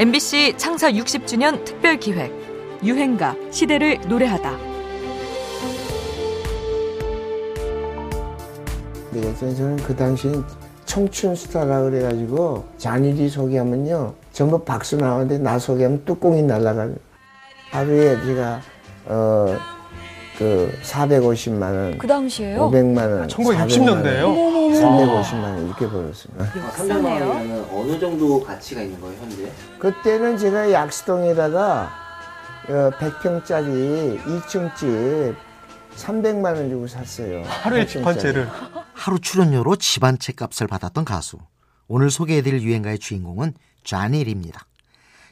MBC 창사 60주년 특별 기획 유행가 시대를 노래하다. 네, 저는 그 당시엔 청춘 스타라 그래가지고 잔일이 소개하면요 전부 박수 나오는데 나 소개하면 뚜껑이 날아가요. 하루에 제가 어 그 450만 원, 그 당시에요? 500만 원, 1960년대예요? 350만 원 이렇게 벌었어요. 300만 원이면 어느 정도 가치가 있는 거예요, 현재? 그때는 제가 약수동에다가 어, 100평짜리 2층 집 300만 원 주고 샀어요. 하루에 100평짜리. 집한 채를. 하루 출연료로 집한채 값을 받았던 가수. 오늘 소개해드릴 유행가의 주인공은 쟈닐입니다.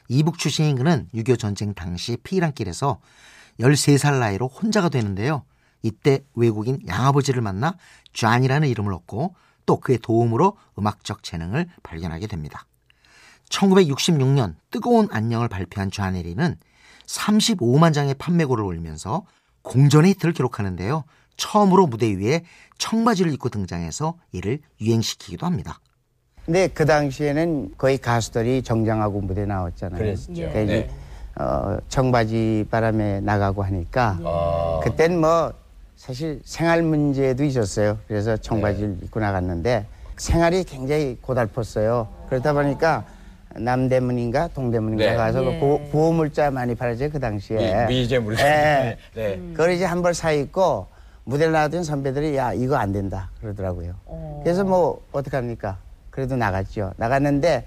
이북 출신인 그는 6.25 전쟁 당시 피란길에서 13살 나이로 혼자가 되는데요. 이때 외국인 양아버지를 만나 쟈니라는 이름을 얻고 또 그의 도움으로 음악적 재능을 발견하게 됩니다. 1966년 뜨거운 안녕을 발표한 쟈니리는 35만 장의 판매고를 올리면서 공전의 히트를 기록하는데요. 처음으로 무대 위에 청바지를 입고 등장해서 이를 유행시키기도 합니다. 근데 그 당시에는 거의 가수들이 정장하고 무대 나왔잖아요. 그랬었죠. 그러니까 네. 어, 청바지 바람에 나가고 하니까 그땐 뭐 사실 생활 문제도 있었어요. 그래서 청바지를 입고 나갔는데 생활이 굉장히 고달팠어요. 그러다 보니까 남대문인가 동대문인가 네. 가서 그 보, 보호물자 많이 팔았죠 그 당시에. 미, 미제 물. 예. 네. 그걸 이제 한 벌 사 입고 무대를 나왔던 선배들이 야 이거 안 된다 그러더라고요. 그래서 뭐 어떡합니까? 그래도 나갔죠. 나갔는데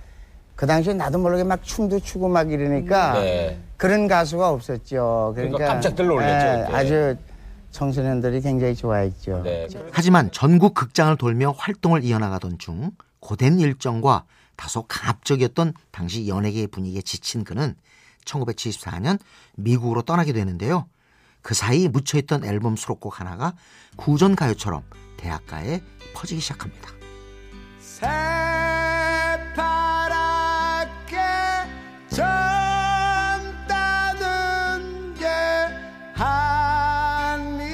그 당시에 나도 모르게 막 춤도 추고 막 이러니까 네. 그런 가수가 없었죠. 그러니까, 그러니까 깜짝 들러올렸죠, 예, 그때. 아주 청소년들이 굉장히 좋아했죠. 네. 하지만 전국 극장을 돌며 활동을 이어나가던 중 고된 일정과 다소 강압적이었던 당시 연예계의 분위기에 지친 그는 1974년 미국으로 떠나게 되는데요. 그 사이 묻혀있던 앨범 수록곡 하나가 구전 가요처럼 대학가에 퍼지기 시작합니다. 젊다는 게 한미천인데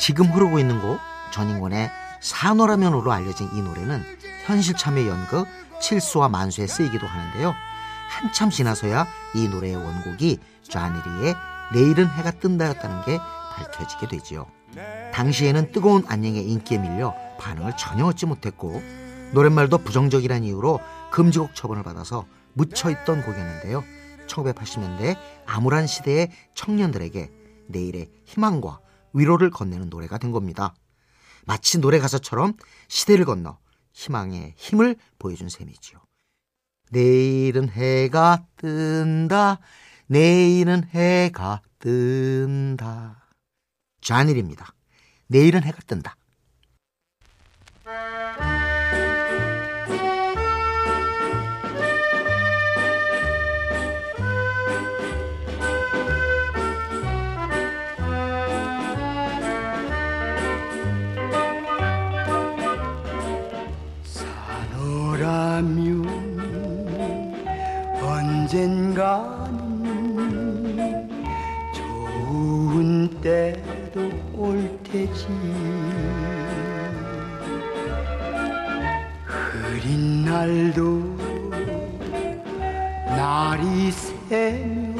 지금 흐르고 있는 곡 전인권의 산호라면으로 알려진 이 노래는 현실 참여 연극 칠수와 만수에 쓰이기도 하는데요. 한참 지나서야 이 노래의 원곡이 쟈니리의 내일은 해가 뜬다였다는 게 밝혀지게 되지요. 당시에는 뜨거운 안녕의 인기에 밀려 반응을 전혀 얻지 못했고 노랫말도 부정적이라는 이유로 금지곡 처분을 받아서 묻혀있던 곡이었는데요. 1980년대 암울한 시대의 청년들에게 내일의 희망과 위로를 건네는 노래가 된 겁니다. 마치 노래 가사처럼 시대를 건너 희망의 힘을 보여준 셈이지요. 내일은 해가 뜬다. 내일은 해가 뜬다. 잔일입니다. 내일은 해가 뜬다. 언젠가 올 테지. 흐린 날도 날이 새면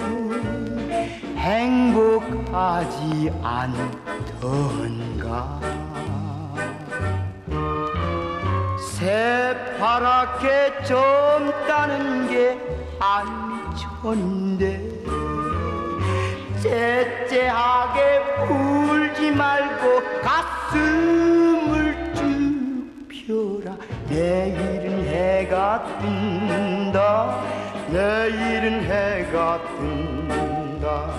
행복하지 않던가. 새파랗게 젊다는 게 한미천인데 째째하게 울지 말고 가슴을 쭉 펴라. 내일은 해가 뜬다. 내일은 해가 뜬다.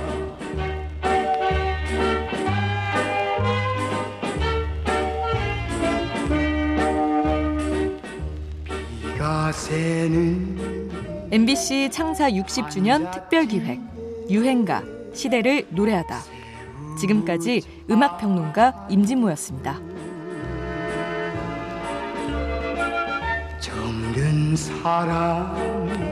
MBC 창사 60주년 특별 기획 유행가 시대를 노래하다. 지금까지 음악 평론가 임진모였습니다. 정든 사람